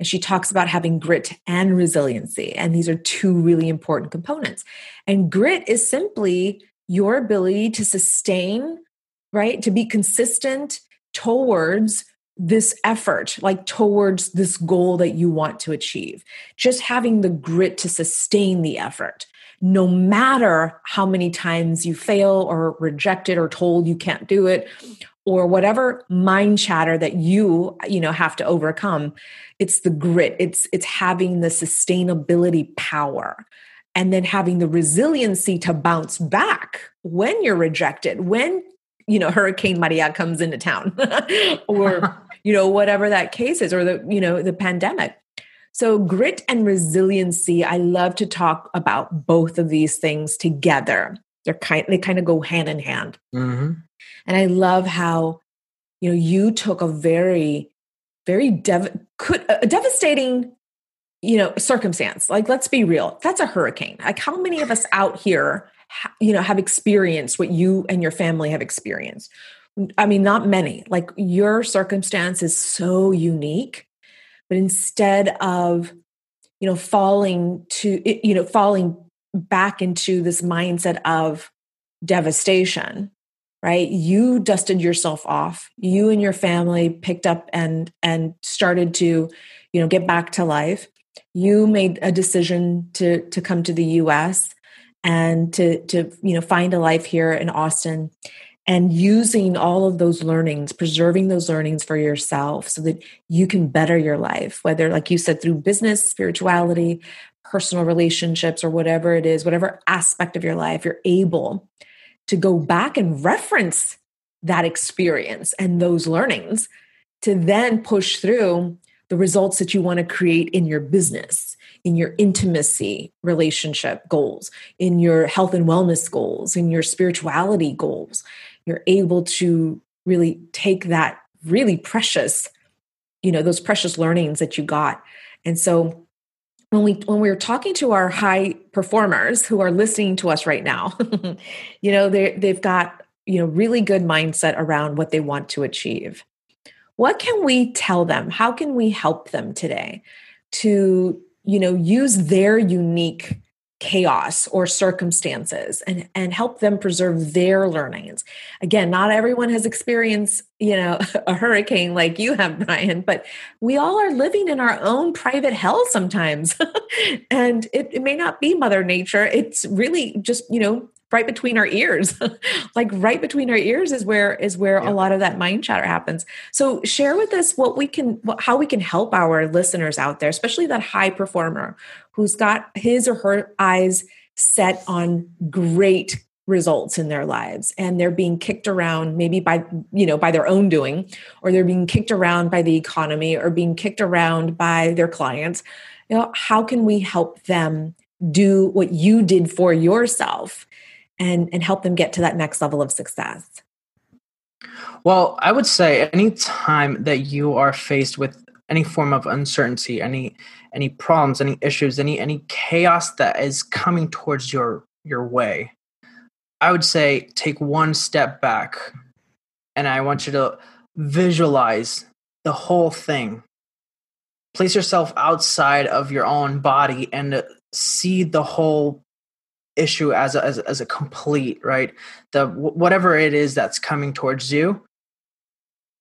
and she talks about having grit and resiliency, and these are two really important components. And grit is simply your ability to sustain, right? To be consistent towards this effort, like towards this goal that you want to achieve. Just having the grit to sustain the effort, no matter how many times you fail or rejected or told you can't do it or whatever mind chatter that you you know have to overcome it's the grit it's it's having the sustainability power and then having the resiliency to bounce back when you're rejected when you know hurricane maria comes into town or you know whatever that case is or the you know the pandemic. So grit and resiliency i love to talk about both of these things together. They're kind they kind of go hand in hand. Mm-hmm. and i love how you know you took a very very dev- could a devastating you know circumstance. Like let's be real that's a hurricane. Like how many of us out here you know have experienced what you and your family have experienced? I mean not many. Like your circumstance is so unique but instead of you know falling to you know falling back into this mindset of devastation right? You dusted yourself off. You and your family picked up and and started to you know get back to life you made a decision to to come to the US and to to you know find a life here in Austin and using all of those learnings preserving those learnings for yourself so that you can better your life whether like you said through business spirituality personal relationships or whatever it is whatever aspect of your life you're able to go back and reference that experience and those learnings to then push through the results that you want to create in your business, in your intimacy relationship goals, in your health and wellness goals, in your spirituality goals. You're able to really take that really precious, you know, those precious learnings that you got. And so when we when we're talking to our high performers who are listening to us right now, you know, they they've got, you know, really good mindset around what they want to achieve what can we tell them? How can we help them today to you know use their unique chaos or circumstances and and help them preserve their learnings? Again not everyone has experienced you know a hurricane like you have bryan but we all are living in our own private hell sometimes. And it, it may not be mother nature. It's really just you know right between our ears. Like right between our ears is where is where yeah. a lot of that mind chatter happens. So share with us what we can how we can help our listeners out there especially that high performer who's got his or her eyes set on great results in their lives and they're being kicked around maybe by you know by their own doing or they're being kicked around by the economy or being kicked around by their clients. You know how can we help them do what you did for yourself and and help them get to that next level of success. Well i would say any time that you are faced with any form of uncertainty any any problems any issues any any chaos that is coming towards your your way i would say take one step back and i want you to visualize the whole thing. Place yourself outside of your own body and see the whole issue as a, as, as a complete right the whatever it is that's coming towards you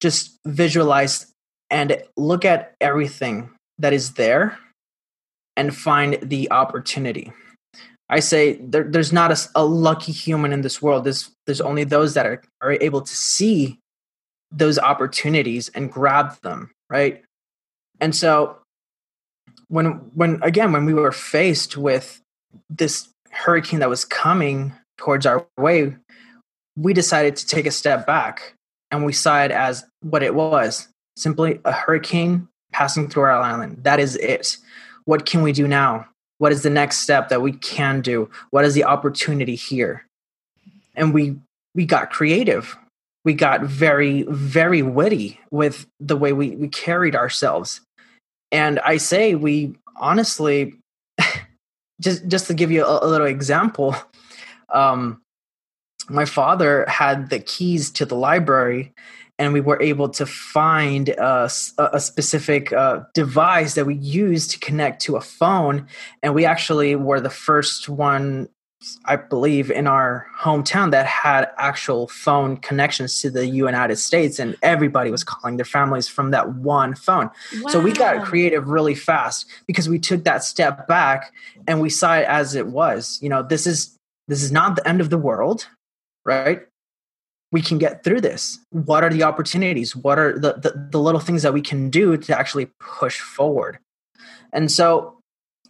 just visualize and look at everything that is there and find the opportunity. I say there, there's not a, a, lucky human in this world. There's, there's only those that are, are able to see those opportunities and grab them, right? And so when when again when we were faced with this hurricane that was coming towards our way, we decided to take a step back and we saw it as what it was simply a hurricane passing through our island. That is it. What can we do now? What is the next step that we can do? What is the opportunity here? And we we got creative. We got very, very witty with the way we, we carried ourselves. And I say we honestly just just to give you a, a little example, um, my father had the keys to the library and we were able to find a, a specific uh, device that we used to connect to a phone and we actually were the first one i believe in our hometown that had actual phone connections to the united states and everybody was calling their families from that one phone. Wow. so we got creative really fast because we took that step back and we saw it as it was. You know this is this is not the end of the world right? We can get through this. What are the opportunities? What are the, the, the little things that we can do to actually push forward? And so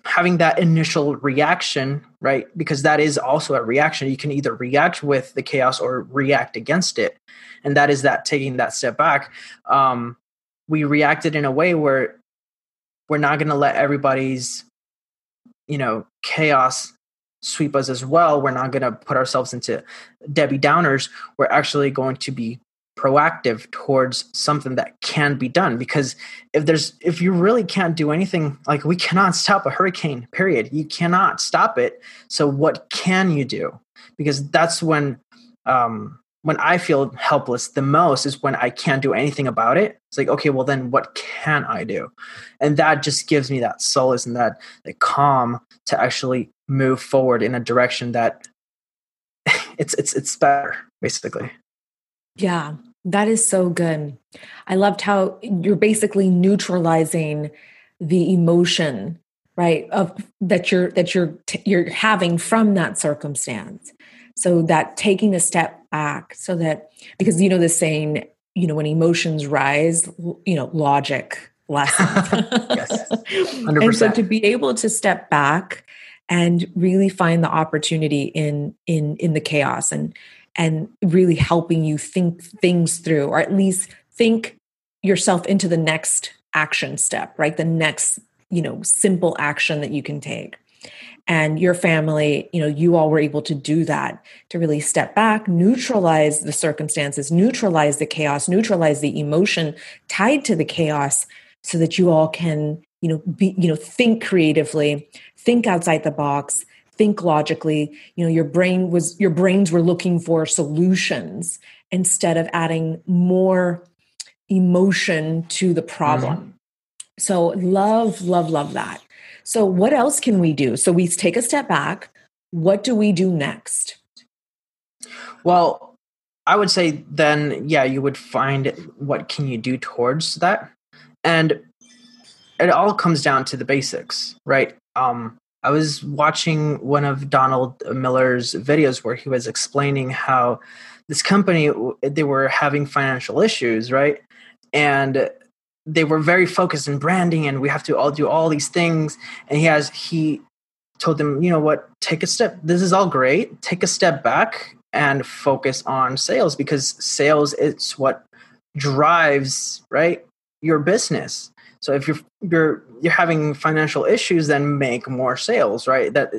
having that initial reaction right because that is also a reaction you can either react with the chaos or react against it and that is that taking that step back um, we reacted in a way where we're not going to let everybody's you know chaos sweep us as well. We're not going to put ourselves into Debbie Downers. We're actually going to be proactive towards something that can be done because if there's if you really can't do anything like we cannot stop a hurricane period. You cannot stop it. So what can you do? Because that's when um when i feel helpless the most is when i can't do anything about it. It's like okay well then what can i do? And that just gives me that solace and that that calm to actually move forward in a direction that it's it's it's better basically yeah that is so good. I loved how you're basically neutralizing the emotion right of that you're that you're you're having from that circumstance. So that taking a step back so that because you know the saying you know when emotions rise you know logic lessens. Yes 100%. and so to be able to step back and really find the opportunity in in in the chaos and and really helping you think things through or at least think yourself into the next action step right? The next you know simple action that you can take. And your family you know you all were able to do that to really step back neutralize the circumstances neutralize the chaos neutralize the emotion tied to the chaos so that you all can you know be you know think creatively think outside the box think logically you know your brain was your brains were looking for solutions instead of adding more emotion to the problem. Mm-hmm. so love love love that. So what else can we do? So we take a step back. What do we do next? Well i would say then yeah you would find what can you do towards that. And it all comes down to the basics, right? Um, I was watching one of Donald Miller's videos where he was explaining how this company they were having financial issues, right? And they were very focused in branding and we have to all do all these things and he has he told them, you know what, take a step. This is all great. Take a step back and focus on sales because sales it's what drives, right? Your business so if you're you're you're having financial issues, then make more sales, right? That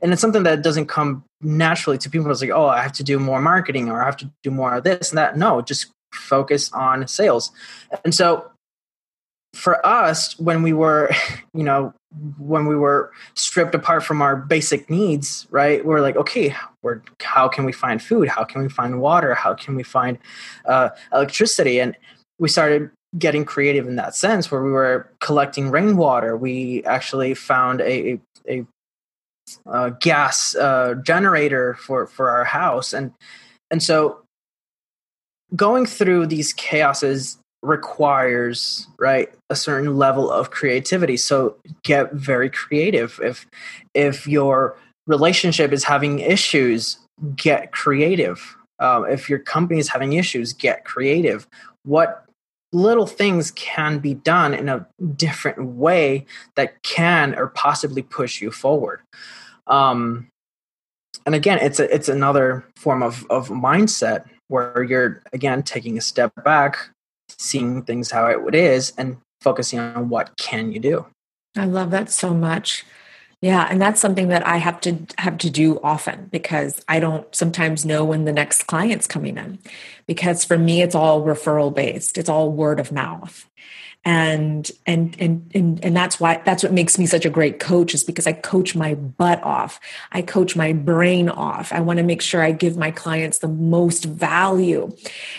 and it's something that doesn't come naturally to people. It's like, oh, I have to do more marketing or I have to do more of this and that. No, just focus on sales. And so for us, when we were, you know, when we were stripped apart from our basic needs, right? We're like, okay, we're, how can we find food? How can we find water? How can we find uh, electricity? And we started getting creative in that sense where we were collecting rainwater we actually found a, a, a gas uh, generator for for our house. And and so going through these chaoses requires right a certain level of creativity. So get very creative. If if your relationship is having issues get creative. Um, if your company is having issues get creative. What little things can be done in a different way that can or possibly push you forward. Um, and again it's a, it's another form of of mindset where you're again taking a step back seeing things how it is and focusing on what can you do. I love that so much yeah, and that's something that I have to have to do often because I don't sometimes know when the next client's coming in. Because for me it's all referral based. It's all word of mouth. And and and and and that's why that's what makes me such a great coach is because I coach my butt off. I coach my brain off. I want to make sure I give my clients the most value.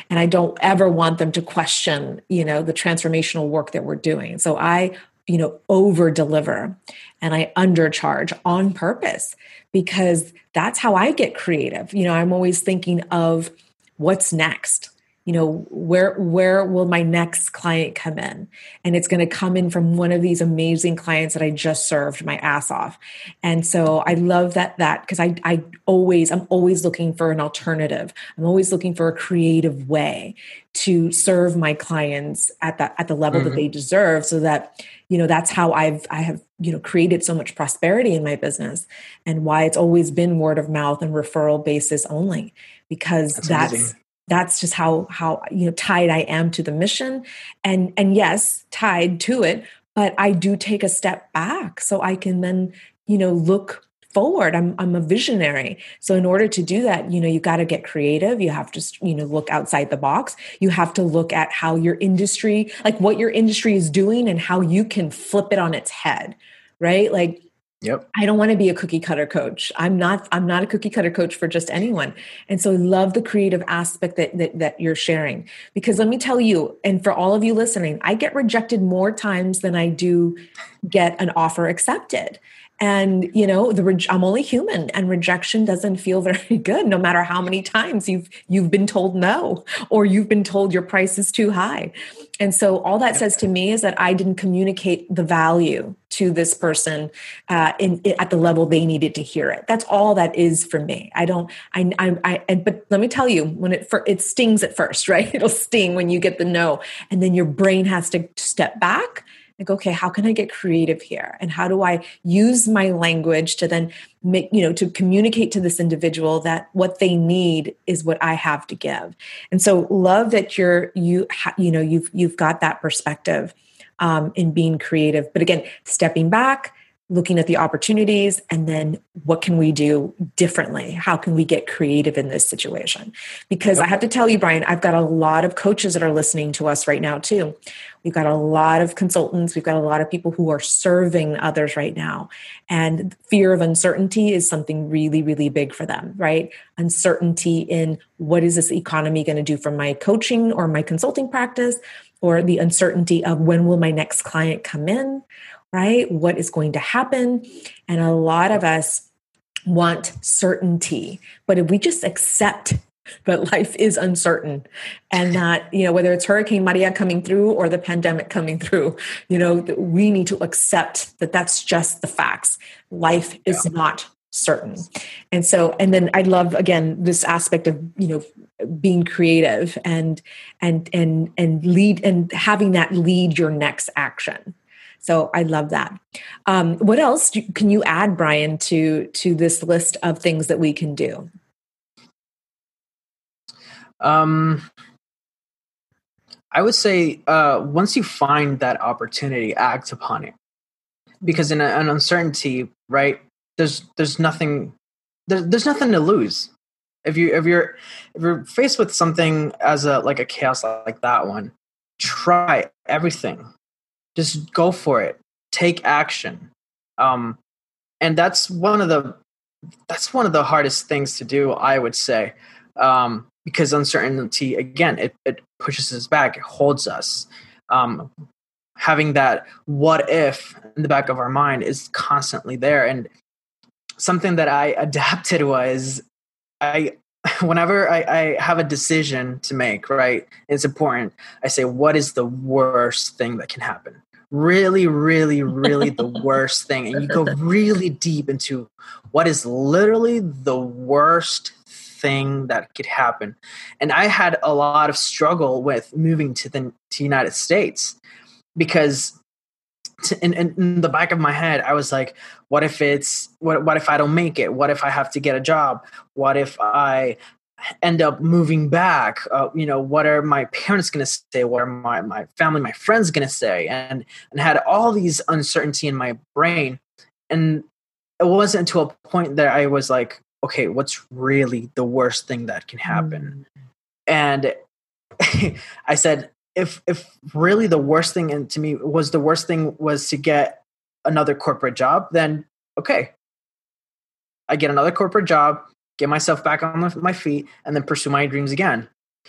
And I don't ever want them to question, you know, the transformational work that we're doing. So I you know over deliver and i undercharge on purpose because that's how i get creative. You know i'm always thinking of what's next. You know where where will my next client come in? And it's going to come in from one of these amazing clients that i just served my ass off. And so i love that that because i i always i'm always looking for an alternative. I'm always looking for a creative way to serve my clients at that at the level mm-hmm. that they deserve so that you know that's how i've i have you know created so much prosperity in my business and why it's always been word of mouth and referral basis only because that's that's, that's just how how you know tied i am to the mission and and yes tied to it but i do take a step back so i can then you know look forward i'm i'm a visionary so in order to do that you know you got to get creative you have to you know look outside the box you have to look at how your industry like what your industry is doing and how you can flip it on its head right like Yep. I don't want to be a cookie cutter coach. I'm not I'm not a cookie cutter coach for just anyone. And so I love the creative aspect that, that that you're sharing. Because let me tell you, and for all of you listening, I get rejected more times than I do get an offer accepted and you know the i'm only human and rejection doesn't feel very good no matter how many times you've you've been told no or you've been told your price is too high. And so all that says to me is that i didn't communicate the value to this person uh, in, in, at the level they needed to hear it. That's all that is for me. I don't i i, I and, but let me tell you when it for, it stings at first right? It'll sting when you get the no. And then your brain has to step back like okay how can i get creative here? And how do i use my language to then make you know to communicate to this individual that what they need is what i have to give? And so love that you're you you know you've you've got that perspective um, in being creative. But again stepping back looking at the opportunities and then what can we do differently? How can we get creative in this situation? Because i have to tell you bryan i've got a lot of coaches that are listening to us right now too. We've got a lot of consultants. We've got a lot of people who are serving others right now. And fear of uncertainty is something really really big for them right? Uncertainty in what is this economy going to do for my coaching or my consulting practice? Or the uncertainty of when will my next client come in right? What is going to happen? And a lot of us want certainty. But if we just accept that life is uncertain and that, you know, whether it's Hurricane Maria coming through or the pandemic coming through, you know, we need to accept that that's just the facts. Life is yeah. not certain. And so, and then I love again this aspect of, you know, being creative and and and and lead and having that lead your next action so I love that. Um, what else do, can you add, Bryan, to to this list of things that we can do? Um, I would say uh, once you find that opportunity, act upon it. Because in a, an uncertainty, right? There's there's nothing there's, there's nothing to lose. If you if you're if you're faced with something as a like a chaos like that one, try everything just go for it. Take action. Um, and that's one of the that's one of the hardest things to do i would say. Um, because uncertainty again it, it pushes us back. It holds us. Um, having that what if in the back of our mind is constantly there. And something that i adapted was i whenever I, I have a decision to make, right, it's important. I say, what is the worst thing that can happen? Really, really, really the worst thing. And you go really deep into what is literally the worst thing that could happen. And I had a lot of struggle with moving to the to United States because in, in, the back of my head, I was like, what if it's, what, what if I don't make it? What if I have to get a job? What if I end up moving back? Uh, you know, what are my parents going to say? What are my, my family, my friends going to say? And, and had all these uncertainty in my brain. And it wasn't until a point that I was like, okay, what's really the worst thing that can happen? Mm. And I said, if if really the worst thing and to me was the worst thing was to get another corporate job, then okay, I get another corporate job, get myself back on my feet, and then pursue my dreams again.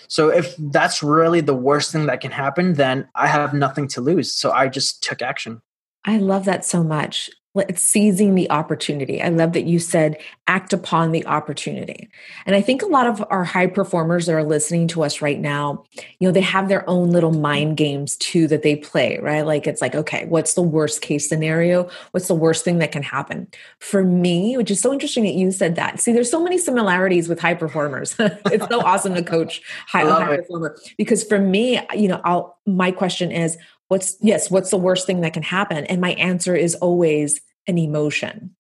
So if that's really the worst thing that can happen, then I have nothing to lose. So I just took action. I love that so much seizing the opportunity. I love that you said act upon the opportunity. And I think a lot of our high performers that are listening to us right now, you know, they have their own little mind games too that they play, right? Like it's like, okay, what's the worst case scenario? What's the worst thing that can happen? For me, which is so interesting that you said that. See, there's so many similarities with high performers. it's so awesome to coach high, high performer because for me, you know, I'll my question is what's yes what's the worst thing that can happen? And my answer is always an emotion.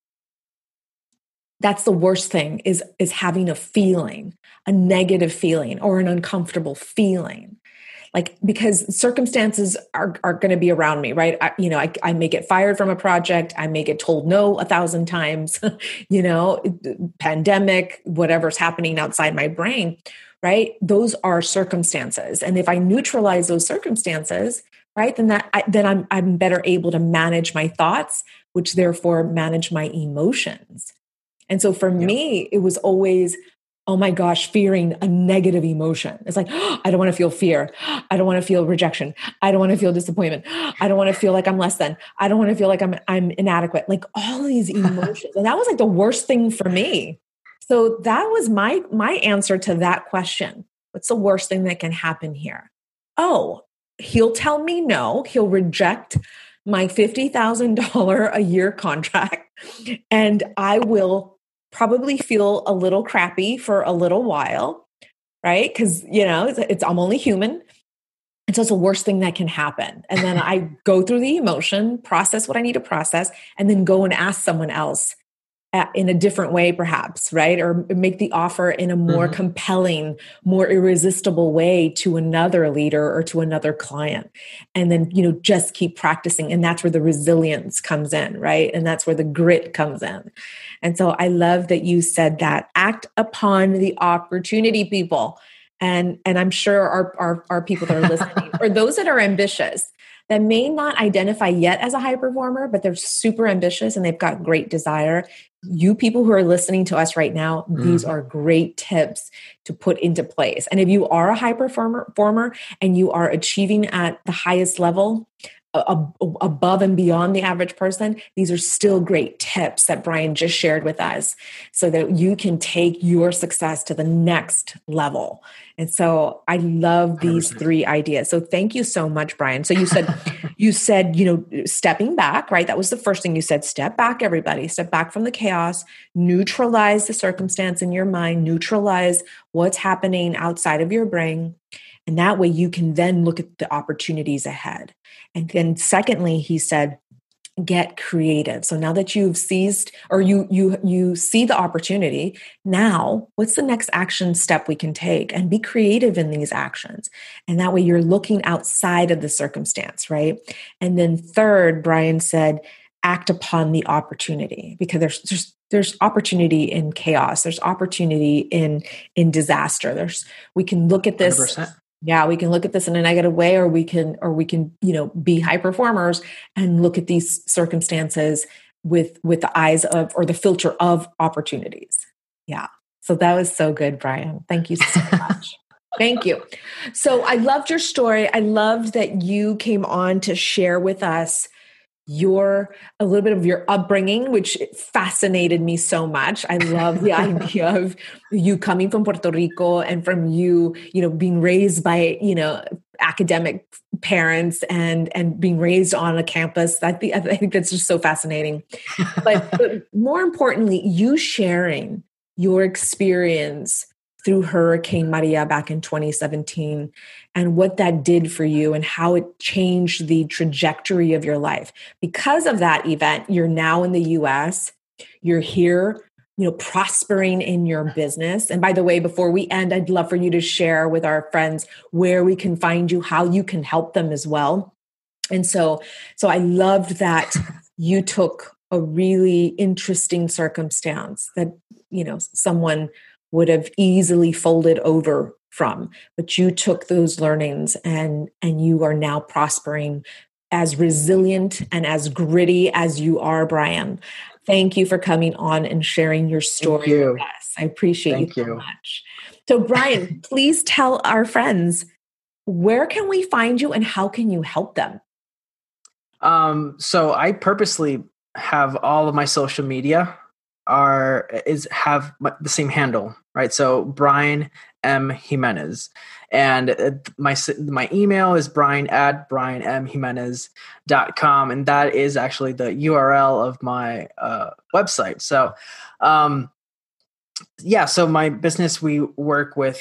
That's the worst thing is is having a feeling a negative feeling or an uncomfortable feeling. Like because circumstances are, are going to be around me right? I, you know I, I may get fired from a project i may get told no a thousand times you know pandemic whatever's happening outside my brain right? Those are circumstances. And if i neutralize those circumstances right? Then that I, then i'm i'm better able to manage my thoughts which therefore manage my emotions. And so for yeah. me it was always oh my gosh fearing a negative emotion. It's like oh, i don't want to feel fear. I don't want to feel rejection. I don't want to feel disappointment. I don't want to feel like i'm less than. I don't want to feel like i'm i'm inadequate. Like all these emotions. And that was like the worst thing for me. So that was my my answer to that question. What's the worst thing that can happen here? Oh he'll tell me no, he'll reject my $50,000 a year contract, and I will probably feel a little crappy for a little while, right? Because, you know, it's, it's, I'm only human. And so it's the worst thing that can happen. And then I go through the emotion, process what I need to process, and then go and ask someone else in a different way perhaps right? Or make the offer in a more mm-hmm. compelling more irresistible way to another leader or to another client. And then you know just keep practicing. And that's where the resilience comes in right? And that's where the grit comes in. And so i love that you said that. Act upon the opportunity people. And and i'm sure our our, our people that are listening or those that are ambitious that may not identify yet as a high performer, but they're super ambitious and they've got great desire you people who are listening to us right now, mm. these are great tips to put into place. And if you are a high performer, performer and you are achieving at the highest level, above and beyond the average person, these are still great tips that Bryan just shared with us so that you can take your success to the next level. And so I love these three ideas. So thank you so much, Bryan. So you said, you said, you know, stepping back, right? That was the first thing you said. Step back, everybody. Step back from the chaos, neutralize the circumstance in your mind, neutralize what's happening outside of your brain. And that way you can then look at the opportunities ahead. And then secondly, he said, get creative. So now that you've seized or you you you see the opportunity now what's the next action step we can take? And be creative in these actions. And that way you're looking outside of the circumstance right? And then third bryan said act upon the opportunity. Because there's there's there's opportunity in chaos. There's opportunity in in disaster. There's we can look at this 100% yeah we can look at this in a negative way or we can or we can you know be high performers and look at these circumstances with with the eyes of or the filter of opportunities. Yeah. So that was so good bryan. Thank you so much. Thank you. So i loved your story. I loved that you came on to share with us your a little bit of your upbringing which fascinated me so much. I love the idea of you coming from puerto rico and from you you know being raised by you know academic parents and and being raised on a campus. I think i think that's just so fascinating. But, but more importantly you sharing your experience through Hurricane Maria back in 2017 and what that did for you and how it changed the trajectory of your life. Because of that event, you're now in the US, you're here, you know, prospering in your business. And by the way, before we end, I'd love for you to share with our friends where we can find you, how you can help them as well. And so so I loved that you took a really interesting circumstance that you know someone would have easily folded over from but you took those learnings and and you are now prospering as resilient and as gritty as you are bryan. Thank you for coming on and sharing your story you. with us. I appreciate thank you so much. So bryan please tell our friends where can we find you and how can you help them? Um so i purposely have all of my social media are is have the same handle, right? So Bryan M. Jimenez, and uh, my my email is bryan at bryanmjimenez.com and that is actually the url of my uh, website. So um, yeah so my business we work with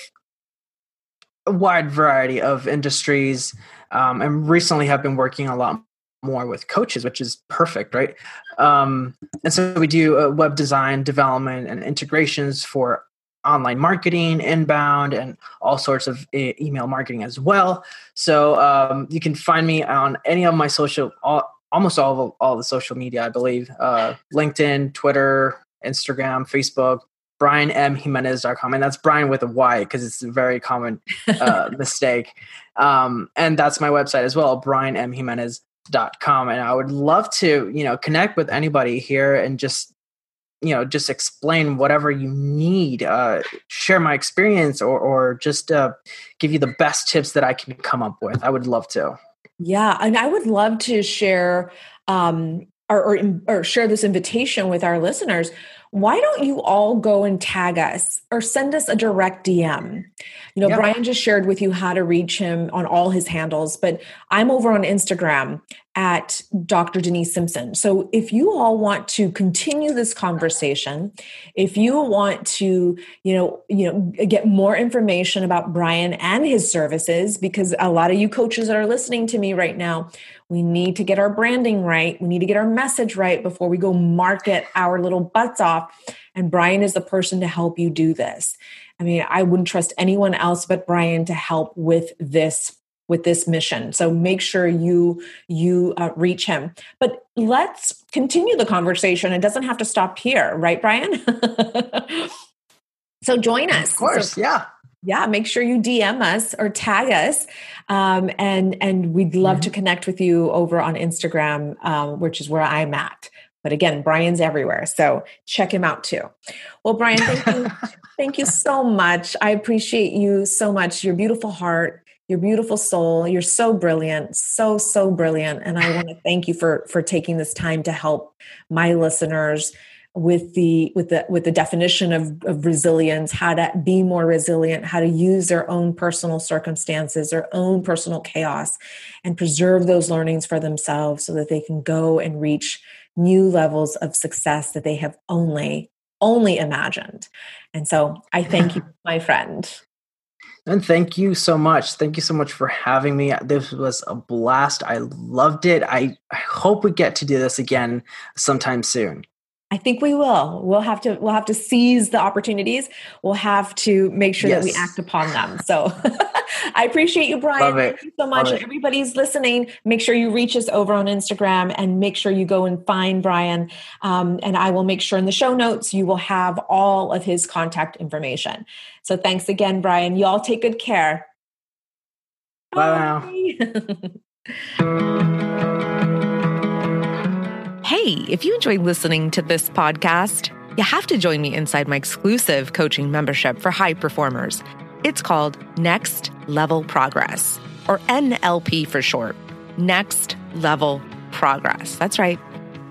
a wide variety of industries um, and recently have been working a lot more with coaches, which is perfect, right? Um, and so we do uh, web design, development, and integrations for online marketing, inbound, and all sorts of e- email marketing as well. So um, you can find me on any of my social, all, almost all of all the social media, I believe, uh, LinkedIn, Twitter, Instagram, Facebook, bryanmjimenez.com and that's bryan with a y because it's a very common uh, mistake um, and that's my website as well bryanmjimenez dot com. And i would love to you know connect with anybody here and just you know just explain whatever you need uh, share my experience or or just uh, give you the best tips that i can come up with. I would love to. Yeah and i would love to share um or, or, or share this invitation with our listeners why don't you all go and tag us or send us a direct DM? You know, yep. Bryan just shared with you how to reach him on all his handles, but I'm over on Instagram at Dr. Denise Simpson. So if you all want to continue this conversation, if you want to, you know, you know, get more information about Bryan and his services because a lot of you coaches that are listening to me right now, we need to get our branding right. We need to get our message right before we go market our little butts off. And Bryan is the person to help you do this. I mean, I wouldn't trust anyone else but Bryan to help with this with this mission so make sure you you uh, reach him but let's continue the conversation it doesn't have to stop here right bryan so join us of course so, yeah yeah make sure you dm us or tag us um, and and we'd love mm-hmm. to connect with you over on instagram um, which is where i'm at. But again bryan's everywhere so check him out too. Well bryan thank you thank you so much. I appreciate you so much. Your beautiful heart your beautiful soul you're so brilliant so so brilliant. And i want to thank you for for taking this time to help my listeners with the with the with the definition of, of resilience how to be more resilient how to use their own personal circumstances their own personal chaos and preserve those learnings for themselves so that they can go and reach new levels of success that they have only only imagined and so i thank you my friend and thank you so much. Thank you so much for having me. This was a blast. I loved it. I, I hope we get to do this again sometime soon. I think we will. We'll have to we'll have to seize the opportunities. We'll have to make sure yes. that we act upon them. So I appreciate you, Bryan. Thank you so much. Everybody's listening. Make sure you reach us over on Instagram and make sure you go and find Bryan. Um, and I will make sure in the show notes you will have all of his contact information. So thanks again, Bryan. Y'all take good care. Bye, Bye. Hey, if you enjoy listening to this podcast, you have to join me inside my exclusive coaching membership for high performers. It's called Next Level Progress, or NLP for short. Next Level progress. That's right.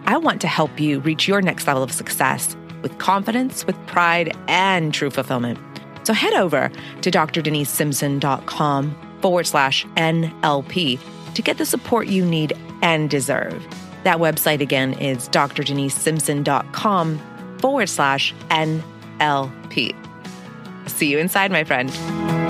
I want to help you reach your next level of success with confidence, with pride, and true fulfillment. So head over to drdenisesimpson.com forward slash NLP to get the support you need and deserve. That website again is drdenisesimpson.com forward slash NLP. See you inside, my friend.